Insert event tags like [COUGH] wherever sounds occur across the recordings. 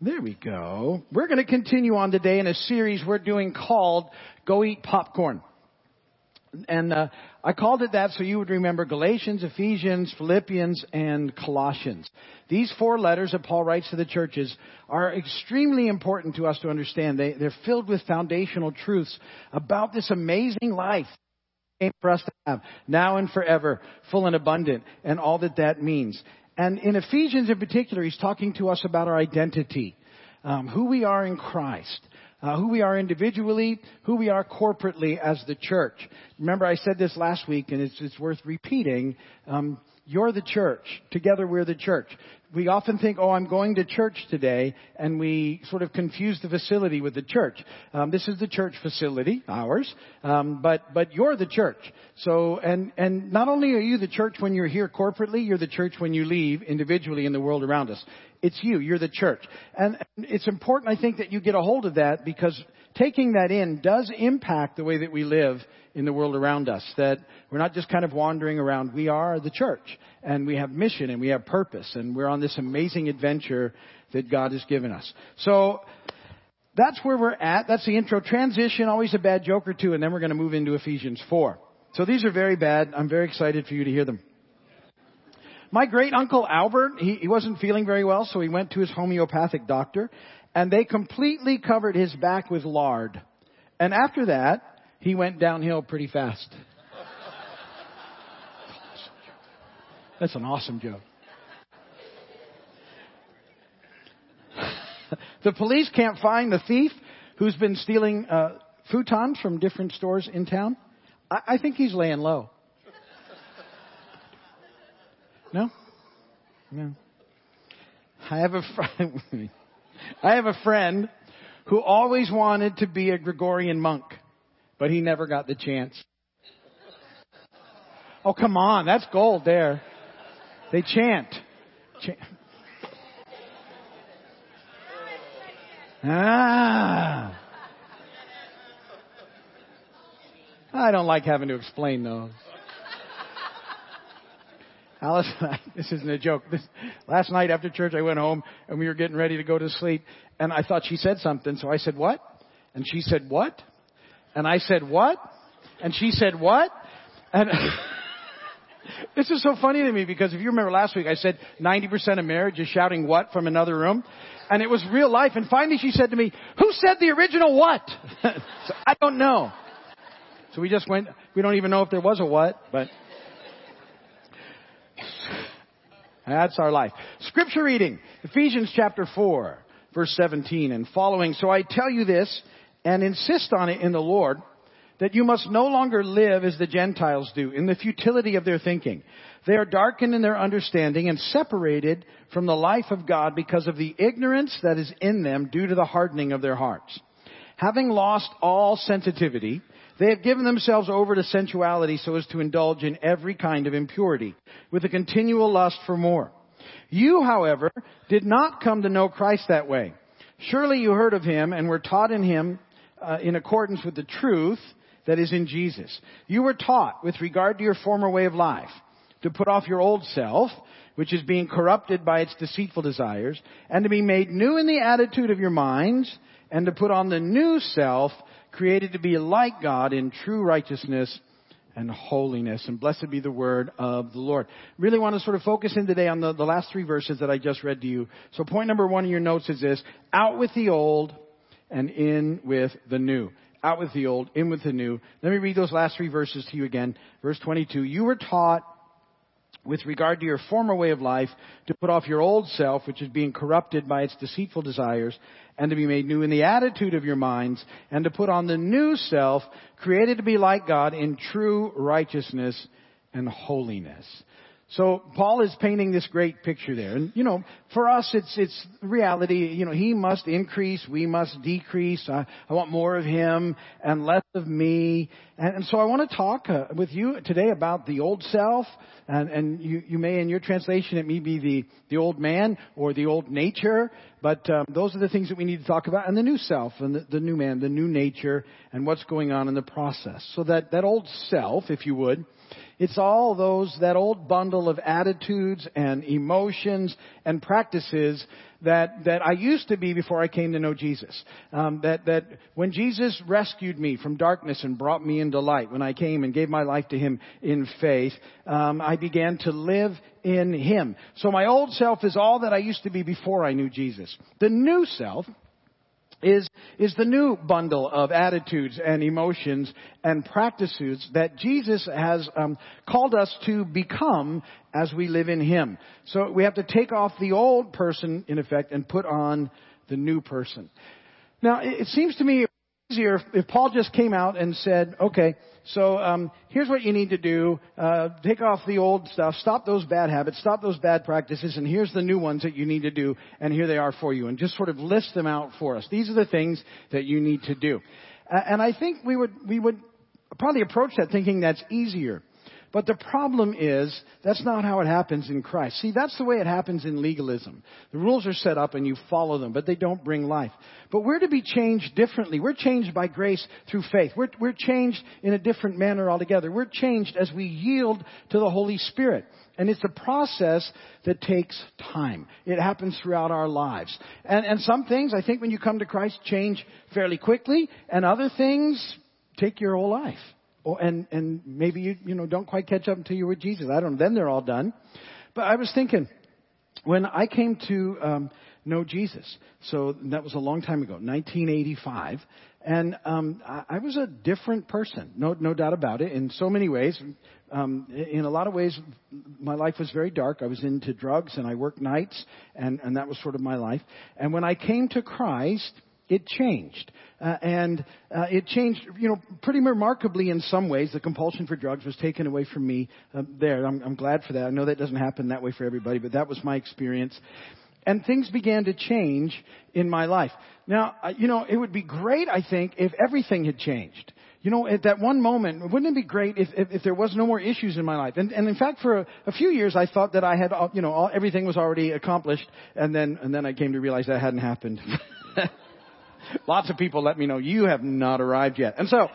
There we go. We're going to continue on today in a series we're doing called Go Eat Popcorn. And uh, I called it that so you would remember Galatians, Ephesians, Philippians, and Colossians. These four letters that Paul writes to the churches are extremely important to us to understand. They, they're filled with foundational truths about this amazing life for us to have now and forever, full and abundant, and all that that means. And in Ephesians in particular, he's talking to us about our identity, um, who we are in Christ. Uh, who we are individually, who we are corporately as the church. Remember, I said this last week, and it's, it's worth repeating. Um, you're the church. Together we're the church. We often think, oh, I'm going to church today, and we sort of confuse the facility with the church. Um, this is the church facility, ours, um, but but you're the church. So, and and not only are you the church when you're here corporately, you're the church when you leave individually in the world around us. It's you. You're the church, and, and it's important, I think, that you get a hold of that because taking that in does impact the way that we live in the world around us. That we're not just kind of wandering around. We are the church and we have mission and we have purpose and we're on this amazing adventure that God has given us. So, that's where we're at. That's the intro. Transition, always a bad joke or two, and then we're going to move into Ephesians 4. So these are very bad. I'm very excited for you to hear them. My great uncle Albert, he, he wasn't feeling very well, so he went to his homeopathic doctor, and they completely covered his back with lard. And after that, he went downhill pretty fast. That's an awesome joke. the police can't find the thief who's been stealing uh, futons from different stores in town. I, I think he's laying low. No? No. I have a. [LAUGHS] I have a friend who always wanted to be a Gregorian monk, but he never got the chance. Oh, come on. That's gold there. They chant. chant. Ah. I don't like having to explain those. Alice [LAUGHS] this isn't a joke. This, last night after church, I went home and we were getting ready to go to sleep, and I thought she said something, so I said, "What?" And she said, "What?" And I said, "What?" And she said, "What?" And [LAUGHS] this is so funny to me because if you remember last week, I said 90% of marriage is shouting "What" from another room, and it was real life. And finally, she said to me, "Who said the original what?" [LAUGHS] so I don't know. So we just went. We don't even know if there was a what, but. That's our life. Scripture reading, Ephesians chapter 4, verse 17 and following. So I tell you this and insist on it in the Lord that you must no longer live as the Gentiles do in the futility of their thinking. They are darkened in their understanding and separated from the life of God because of the ignorance that is in them due to the hardening of their hearts. Having lost all sensitivity, they have given themselves over to sensuality so as to indulge in every kind of impurity, with a continual lust for more. You, however, did not come to know Christ that way. Surely you heard of him and were taught in him uh, in accordance with the truth that is in Jesus. You were taught with regard to your former way of life to put off your old self, which is being corrupted by its deceitful desires, and to be made new in the attitude of your minds, and to put on the new self, created to be like God in true righteousness and holiness. And blessed be the word of the Lord. Really want to sort of focus in today on the, the last three verses that I just read to you. So point number one in your notes is this, out with the old and in with the new. Out with the old, in with the new. Let me read those last three verses to you again. Verse 22. You were taught with regard to your former way of life to put off your old self, which is being corrupted by its deceitful desires, and to be made new in the attitude of your minds, and to put on the new self, created to be like God in true righteousness and holiness. So Paul is painting this great picture there. And, you know, for us, it's, it's reality. You know, he must increase, we must decrease. I, I want more of him and less of me. And, and so I want to talk uh, with you today about the old self. And, and you, you may, in your translation, it may be the, the old man or the old nature. But um, those are the things that we need to talk about. And the new self and the, the new man, the new nature, and what's going on in the process. So that, that old self, if you would, It's all those, that old bundle of attitudes and emotions and practices that, that I used to be before I came to know Jesus. Um, that, that when Jesus rescued me from darkness and brought me into light, when I came and gave my life to Him in faith, um, I began to live in Him. So my old self is all that I used to be before I knew Jesus. The new self, is, is the new bundle of attitudes and emotions and practices that Jesus has um, called us to become as we live in Him. So we have to take off the old person, in effect, and put on the new person. Now, it, seems to me easier if Paul just came out and said, okay, so um, here's what you need to do. Uh, take off the old stuff. Stop those bad habits. Stop those bad practices. And here's the new ones that you need to do. And here they are for you. And just sort of list them out for us. These are the things that you need to do. And I think we would we would probably approach that thinking that's easier. But the problem is, that's not how it happens in Christ. See, that's the way it happens in legalism. The rules are set up and you follow them, but they don't bring life. But we're to be changed differently. We're changed by grace through faith. We're, we're changed in a different manner altogether. We're changed as we yield to the Holy Spirit. And it's a process that takes time. It happens throughout our lives. And, and some things, I think when you come to Christ, change fairly quickly, and other things take your whole life. Oh, and, and maybe you, you know, don't quite catch up until you're with Jesus. I don't know. Then they're all done. But I was thinking, when I came to um, know Jesus, so that was a long time ago, 1985, and um, I, I was a different person, no, no doubt about it, in so many ways. Um, in a lot of ways, my life was very dark. I was into drugs and I worked nights, and, and that was sort of my life. And when I came to Christ, it changed. Uh, and uh, it changed, you know, pretty remarkably in some ways. The compulsion for drugs was taken away from me uh, there. I'm, I'm glad for that. I know that doesn't happen that way for everybody, but that was my experience. And things began to change in my life. Now, uh, you know, it would be great, I think, if everything had changed. You know, at that one moment, wouldn't it be great if, if, if there was no more issues in my life? And, and in fact, for a, a few years, I thought that I had, you know, all, everything was already accomplished, and then and then I came to realize that hadn't happened. [LAUGHS] Lots of people let me know you have not arrived yet. And so,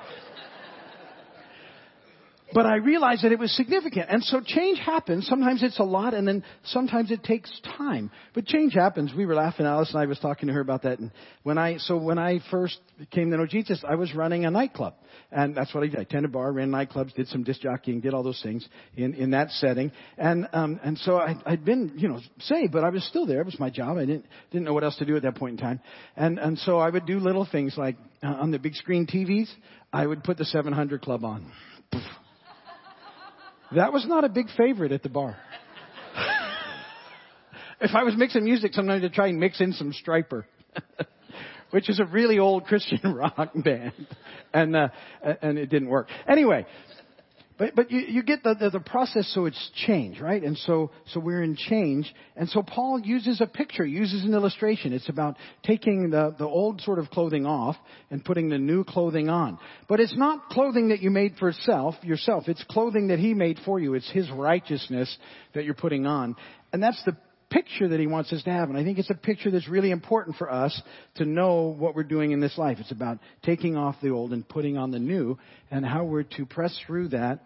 but I realized that it was significant. And so change happens. Sometimes it's a lot and then sometimes it takes time. But change happens. We were laughing, Alice and I was talking to her about that. And when I, so when I first came to know Jesus, I was running a nightclub. And that's what I did. I tended bar, ran nightclubs, did some disc jockeying, did all those things in, in that setting. And, um, and so I, I'd been, you know, saved, but I was still there. It was my job. I didn't, didn't know what else to do at that point in time. And, and so I would do little things like uh, on the big screen TVs, I would put the 700 Club on. That was not a big favorite at the bar. [LAUGHS] if I was mixing music, sometimes I'd try and mix in some Stryper, [LAUGHS] which is a really old Christian [LAUGHS] rock band, and uh, and it didn't work. Anyway, but, but you, you get the, the, the, process, so it's change, right? And so, so we're in change. And so Paul uses a picture, uses an illustration. It's about taking the, the old sort of clothing off and putting the new clothing on. But it's not clothing that you made for self, yourself. It's clothing that he made for you. It's his righteousness that you're putting on. And that's the picture that he wants us to have. And I think it's a picture that's really important for us to know what we're doing in this life. It's about taking off the old and putting on the new and how we're to press through that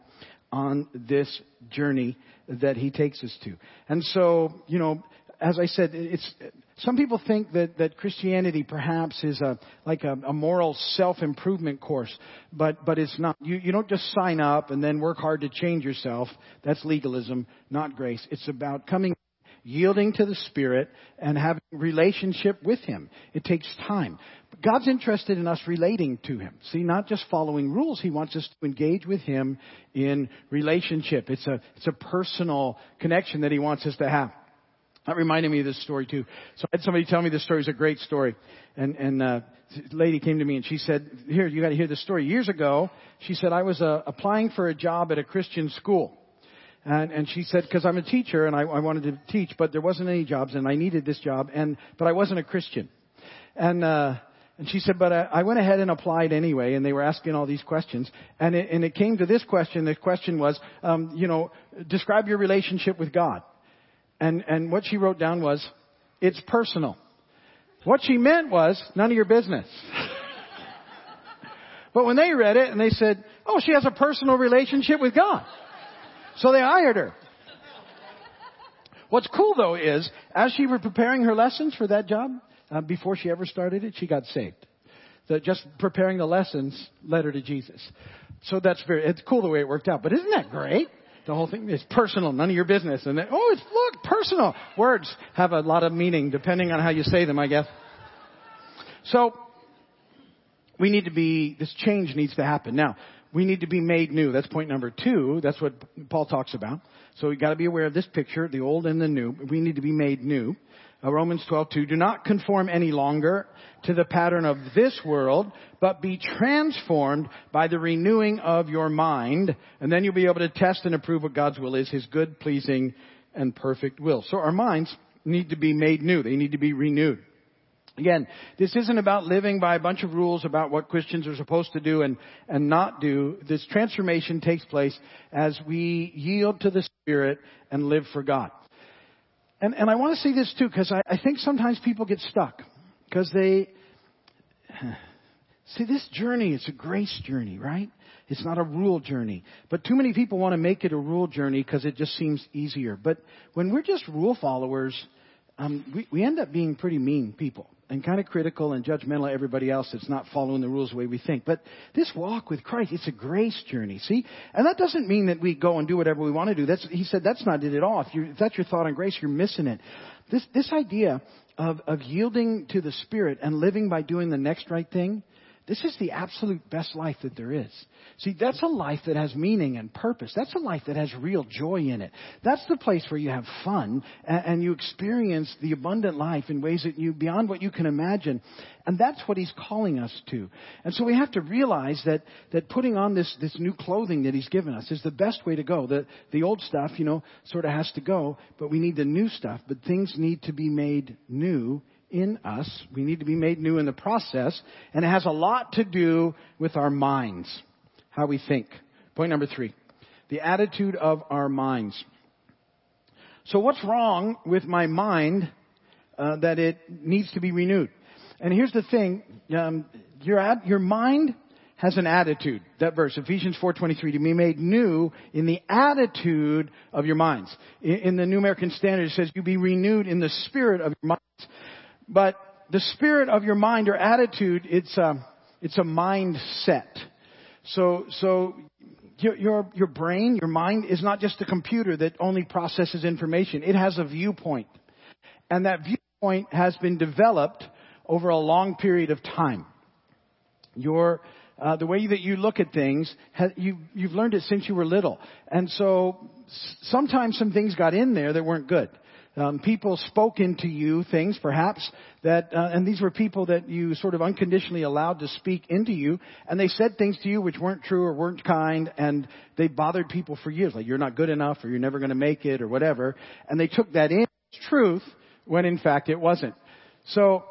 on this journey that he takes us to. And so, you know, as I said, it's, some people think that, that Christianity perhaps is a, like a, a moral self-improvement course, but, but it's not. You, you don't just sign up and then work hard to change yourself. That's legalism, not grace. It's about coming yielding to the Spirit and having relationship with Him. It takes time. God's interested in us relating to Him. See, not just following rules. He wants us to engage with Him in relationship. It's a, it's a personal connection that He wants us to have. That reminded me of this story too. So I had somebody tell me this story. It's a great story. And, and, uh, lady came to me and she said, here, you gotta hear this story. Years ago, she said, I was, uh, applying for a job at a Christian school. And, and she said, because I'm a teacher and I, I wanted to teach, but there wasn't any jobs and I needed this job, and but I wasn't a Christian. And uh, and she said, but I, I went ahead and applied anyway, and they were asking all these questions, and it, and it came to this question. The question was, um, you know, describe your relationship with God. And and what she wrote down was, it's personal. What she meant was none of your business. [LAUGHS] but when they read it and they said, oh, she has a personal relationship with God. So they hired her. What's cool though is, as she was preparing her lessons for that job, uh, before she ever started it, she got saved. So just preparing the lessons led her to Jesus. So that's very, it's cool the way it worked out. But isn't that great? The whole thing is personal, none of your business. And then, oh, it's, look, personal. Words have a lot of meaning depending on how you say them, I guess. So, we need to be, this change needs to happen. Now, we need to be made new. That's point number two. That's what Paul talks about. So we got to be aware of this picture, the old and the new. We need to be made new. Uh, Romans 12:2. Do not conform any longer to the pattern of this world, but be transformed by the renewing of your mind, and then you'll be able to test and approve what God's will is, His good, pleasing, and perfect will. So our minds need to be made new. They need to be renewed. Again, this isn't about living by a bunch of rules about what Christians are supposed to do and, and not do. This transformation takes place as we yield to the Spirit and live for God. And, and I want to say this too, because I, I think sometimes people get stuck. Because they, [SIGHS] see this journey, it's a grace journey, right? It's not a rule journey. But too many people want to make it a rule journey because it just seems easier. But when we're just rule followers, um, we, we end up being pretty mean people and kind of critical and judgmental of everybody else that's not following the rules the way we think. But this walk with Christ, it's a grace journey, see? And that doesn't mean that we go and do whatever we want to do. That's, he said that's not it at all. If, if that's your thought on grace, you're missing it. This, this idea of, of yielding to the Spirit and living by doing the next right thing, this is the absolute best life that there is. See, that's a life that has meaning and purpose. That's a life that has real joy in it. That's the place where you have fun and, you experience the abundant life in ways that you, beyond what you can imagine. And that's what he's calling us to. And so we have to realize that, that putting on this, this new clothing that he's given us is the best way to go. The, the old stuff, you know, sort of has to go, but we need the new stuff. But things need to be made new in us. We need to be made new in the process, and it has a lot to do with our minds, how we think. Point number three, the attitude of our minds. So what's wrong with my mind uh, that it needs to be renewed? And here's the thing, um, your, ad, your mind has an attitude. That verse, Ephesians 4.23, to be made new in the attitude of your minds. In, in the New American Standard, it says, you be renewed in the spirit of your minds. But the spirit of your mind or attitude, it's a, it's a mindset. So, so your, your, your brain, your mind is not just a computer that only processes information. It has a viewpoint. And that viewpoint has been developed over a long period of time. Your, uh, the way that you look at things, has, you, you've learned it since you were little. And so sometimes some things got in there that weren't good. Um, people spoke into you things, perhaps, that, uh, and these were people that you sort of unconditionally allowed to speak into you, and they said things to you which weren't true or weren't kind, and they bothered people for years, like you're not good enough, or you're never going to make it, or whatever, and they took that in as truth, when in fact it wasn't. So,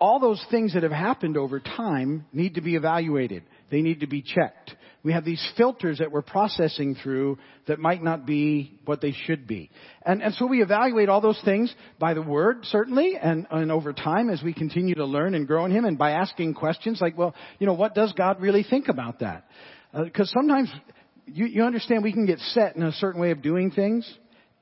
all those things that have happened over time need to be evaluated. They need to be checked we have these filters that we're processing through that might not be what they should be. And, and so we evaluate all those things by the Word, certainly, and, and over time as we continue to learn and grow in Him and by asking questions like, well, you know, what does God really think about that? Because uh, sometimes you, you understand we can get set in a certain way of doing things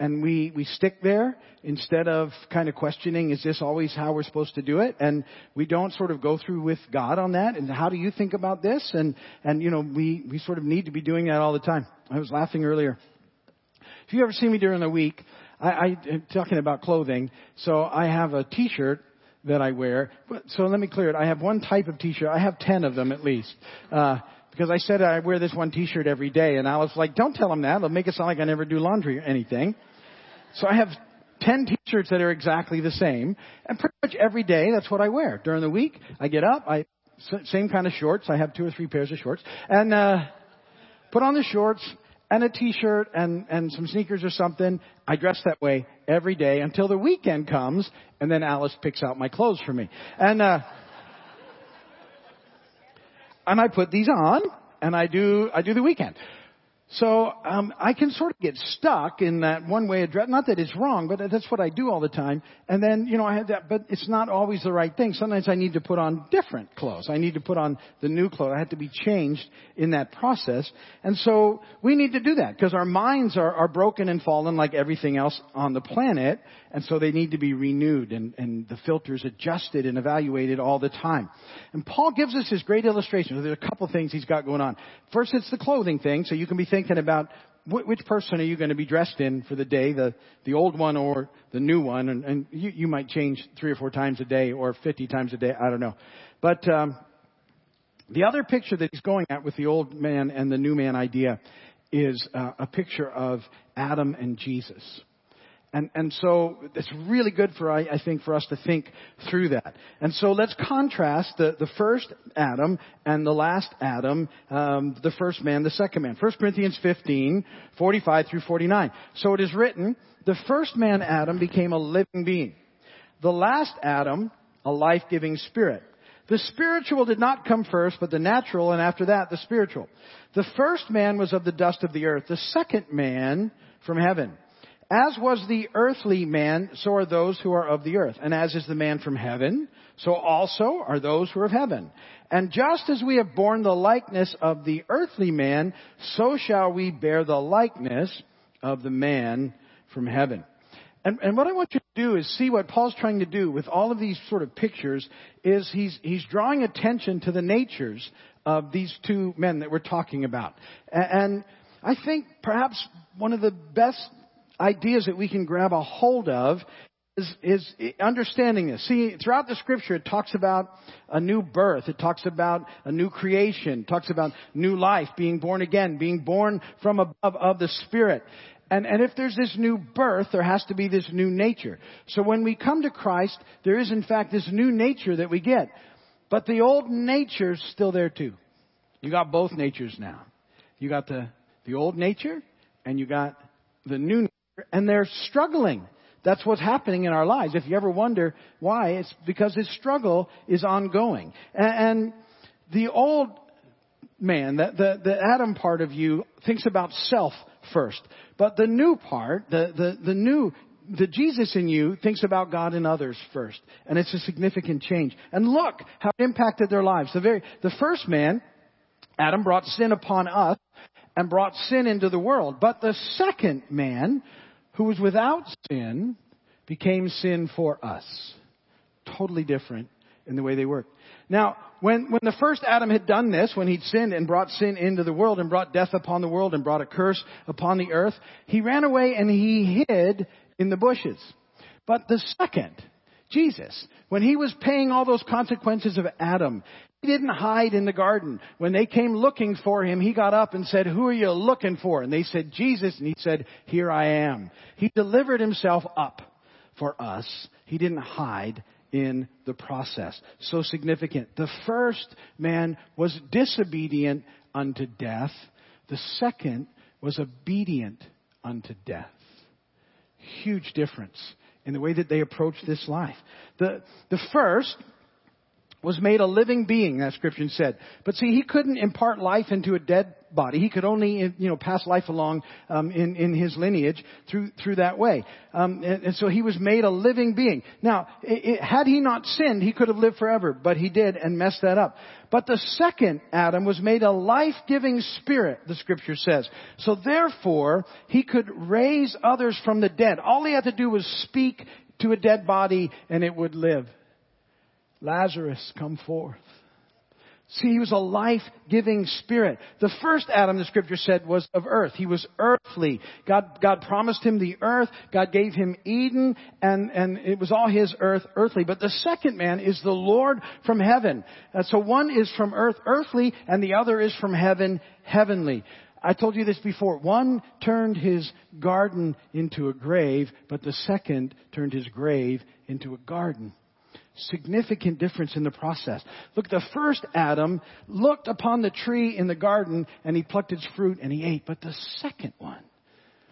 and we, we stick there instead of kind of questioning, is this always how we're supposed to do it? And we don't sort of go through with God on that. And how do you think about this? And, and you know, we, we sort of need to be doing that all the time. I was laughing earlier. If you ever see me during the week, I, I am talking about clothing. So I have a t-shirt that I wear. So let me clear it. I have one type of t-shirt. I have ten of them at least. Uh, because I said I wear this one t-shirt every day and I was like, don't tell them that. It'll make it sound like I never do laundry or anything. So I have 10 t-shirts that are exactly the same. And pretty much every day, that's what I wear. During the week, I get up, I, same kind of shorts. I have two or three pairs of shorts. And, uh, put on the shorts and a t-shirt and, and some sneakers or something. I dress that way every day until the weekend comes and then Alice picks out my clothes for me. And, uh, and I put these on and I do, I do the weekend. So um, I can sort of get stuck in that one way of dress. Not that it's wrong, but that's what I do all the time. And then you know I have that, but it's not always the right thing. Sometimes I need to put on different clothes. I need to put on the new clothes. I have to be changed in that process. And so we need to do that because our minds are, are broken and fallen like everything else on the planet, and so they need to be renewed and, and the filters adjusted and evaluated all the time. And Paul gives us his great illustration. There's a couple things he's got going on. First, it's the clothing thing, so you can be thinking thinking about which person are you going to be dressed in for the day, the, the old one or the new one, and, and you, you might change three or four times a day or 50 times a day, I don't know. But um, the other picture that he's going at with the old man and the new man idea is uh, a picture of Adam and Jesus. And, and so it's really good for, I, I, think, for us to think through that. And so let's contrast the, the first Adam and the last Adam, um, the first man, the second man. 1 Corinthians 15, 45 through 49. So it is written, the first man, Adam, became a living being. The last Adam, a life-giving spirit. The spiritual did not come first, but the natural, and after that, the spiritual. The first man was of the dust of the earth. The second man from heaven. As was the earthly man, so are those who are of the earth. And as is the man from heaven, so also are those who are of heaven. And just as we have borne the likeness of the earthly man, so shall we bear the likeness of the man from heaven. And, and what I want you to do is see what Paul's trying to do with all of these sort of pictures is he's, he's drawing attention to the natures of these two men that we're talking about. And I think perhaps one of the best ideas that we can grab a hold of is, is understanding this. See, throughout the scripture, it talks about a new birth. It talks about a new creation. It talks about new life, being born again, being born from above of the Spirit. And, and if there's this new birth, there has to be this new nature. So when we come to Christ, there is in fact this new nature that we get. But the old nature's still there too. You got both natures now. You got the, the old nature and you got the new and they're struggling. That's what's happening in our lives. If you ever wonder why, it's because this struggle is ongoing. And, the old man, the, the, the Adam part of you thinks about self first. But the new part, the, the, the new, the Jesus in you thinks about God and others first. And it's a significant change. And look how it impacted their lives. The very, the first man, Adam brought sin upon us and brought sin into the world. But the second man who was without sin became sin for us. Totally different in the way they work. Now, when, when the first Adam had done this, when he'd sinned and brought sin into the world and brought death upon the world and brought a curse upon the earth, he ran away and he hid in the bushes. But the second, Jesus, when he was paying all those consequences of Adam, he didn't hide in the garden. When they came looking for him, he got up and said, who are you looking for? And they said, Jesus. And he said, here I am. He delivered himself up for us. He didn't hide in the process. So significant. The first man was disobedient unto death. The second was obedient unto death. Huge difference in the way that they approach this life. The, the first was made a living being, that scripture said. But see, he couldn't impart life into a dead body. He could only, you know, pass life along um, in in his lineage through through that way. Um, and, and, so he was made a living being. Now, it, it, had he not sinned, he could have lived forever, but he did and messed that up. But the second Adam was made a life-giving spirit, the scripture says. So therefore, he could raise others from the dead. All he had to do was speak to a dead body and it would live. Lazarus, come forth. See, he was a life-giving spirit. The first Adam, the scripture said, was of earth. He was earthly. God, God promised him the earth. God gave him Eden, and, and it was all his earth, earthly. But the second man is the Lord from heaven. And so one is from earth, earthly, and the other is from heaven, heavenly. I told you this before. One turned his garden into a grave, but the second turned his grave into a garden significant difference in the process. Look, the first Adam looked upon the tree in the garden and he plucked its fruit and he ate. But the second one,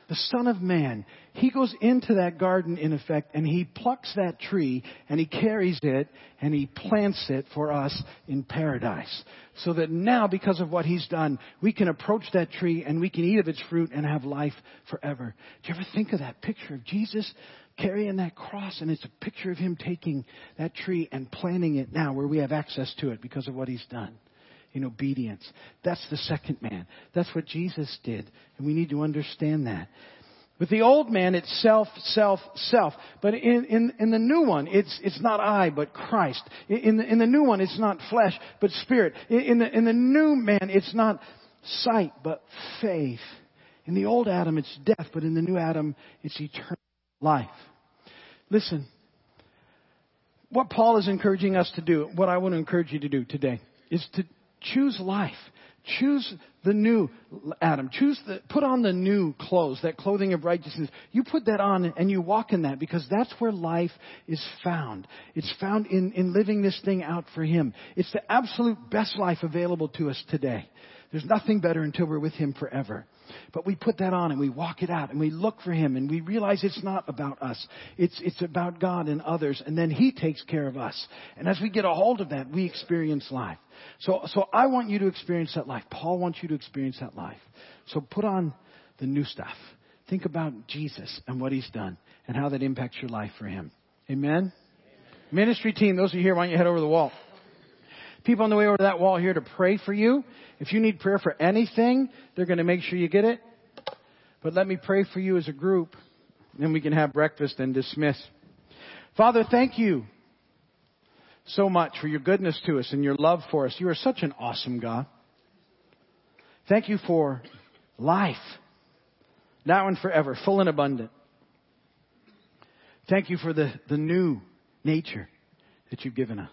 the Son of Man, He goes into that garden in effect and He plucks that tree and He carries it and He plants it for us in paradise. So that now, because of what He's done, we can approach that tree and we can eat of its fruit and have life forever. Do you ever think of that picture of Jesus carrying that cross and it's a picture of Him taking that tree and planting it now where we have access to it because of what He's done? In obedience. That's the second man. That's what Jesus did. And we need to understand that. With the old man, it's self, self, self. But in, in, in the new one, it's, it's not I, but Christ. In the, in the new one, it's not flesh, but spirit. In the, in the new man, it's not sight, but faith. In the old Adam, it's death, but in the new Adam, it's eternal life. Listen, what Paul is encouraging us to do, what I want to encourage you to do today, is to choose life. Choose the new Adam. Choose the, put on the new clothes, that clothing of righteousness. You put that on and you walk in that because that's where life is found. It's found in, in living this thing out for Him. It's the absolute best life available to us today. There's nothing better until we're with Him forever. But we put that on and we walk it out and we look for Him and we realize it's not about us. It's, it's about God and others and then He takes care of us. And as we get a hold of that, we experience life. So, so I want you to experience that life. Paul wants you to experience that life. So put on the new stuff. Think about Jesus and what He's done and how that impacts your life for Him. Amen? Amen. Ministry team, those of you here, why don't you head over the wall? People on the way over to that wall here to pray for you. If you need prayer for anything, they're going to make sure you get it. But let me pray for you as a group. Then we can have breakfast and dismiss. Father, thank you so much for your goodness to us and your love for us. You are such an awesome God. Thank you for life, now and forever, full and abundant. Thank you for the, the new nature that you've given us.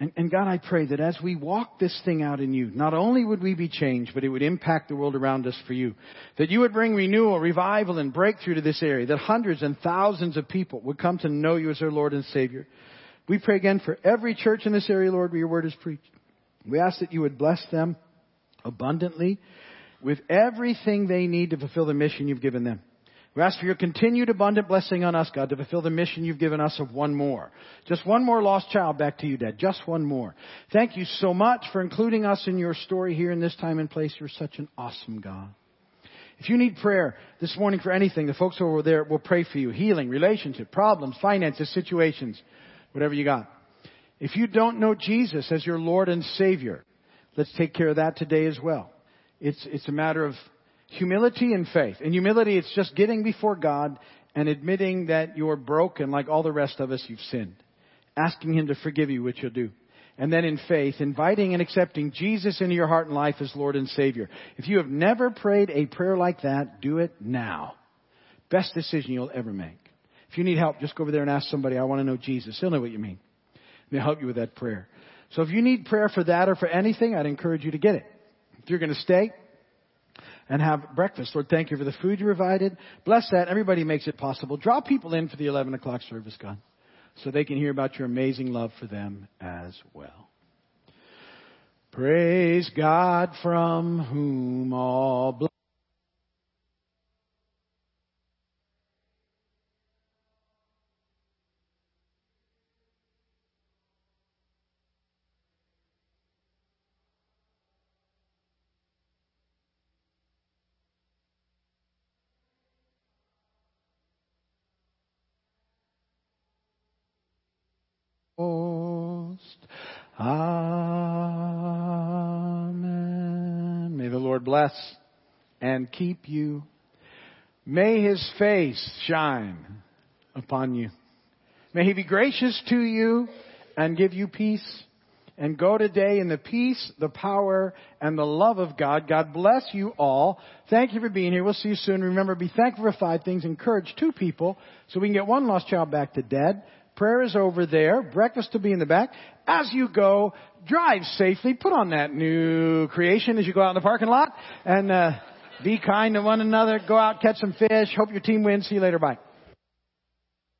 And, and, God, I pray that as we walk this thing out in you, not only would we be changed, but it would impact the world around us for you. That you would bring renewal, revival, and breakthrough to this area. That hundreds and thousands of people would come to know you as their Lord and Savior. We pray again for every church in this area, Lord, where your word is preached. We ask that you would bless them abundantly with everything they need to fulfill the mission you've given them. We ask for your continued abundant blessing on us, God, to fulfill the mission you've given us of one more. Just one more lost child back to you, Dad. Just one more. Thank you so much for including us in your story here in this time and place. You're such an awesome God. If you need prayer this morning for anything, the folks over there will pray for you. Healing, relationship, problems, finances, situations, whatever you got. If you don't know Jesus as your Lord and Savior, let's take care of that today as well. It's, it's a matter of humility and faith. In humility, it's just getting before God and admitting that you're broken like all the rest of us, you've sinned. Asking Him to forgive you, which you'll do. And then in faith, inviting and accepting Jesus into your heart and life as Lord and Savior. If you have never prayed a prayer like that, do it now. Best decision you'll ever make. If you need help, just go over there and ask somebody, I want to know Jesus. He'll know what you mean. They'll help you with that prayer. So if you need prayer for that or for anything, I'd encourage you to get it. If you're going to stay, and have breakfast. Lord, thank you for the food you provided. Bless that. Everybody makes it possible. Draw people in for the 11 o'clock service, God, so they can hear about your amazing love for them as well. Praise God from whom all Amen. May the Lord bless and keep you. May his face shine upon you. May he be gracious to you and give you peace. And go today in the peace, the power, and the love of God. God bless you all. Thank you for being here. We'll see you soon. Remember, be thankful for five things. Encourage two people so we can get one lost child back to dad. Prayer is over there. Breakfast will be in the back. As you go, drive safely. Put on that new creation as you go out in the parking lot. And uh, be kind to one another. Go out, catch some fish. Hope your team wins. See you later. Bye.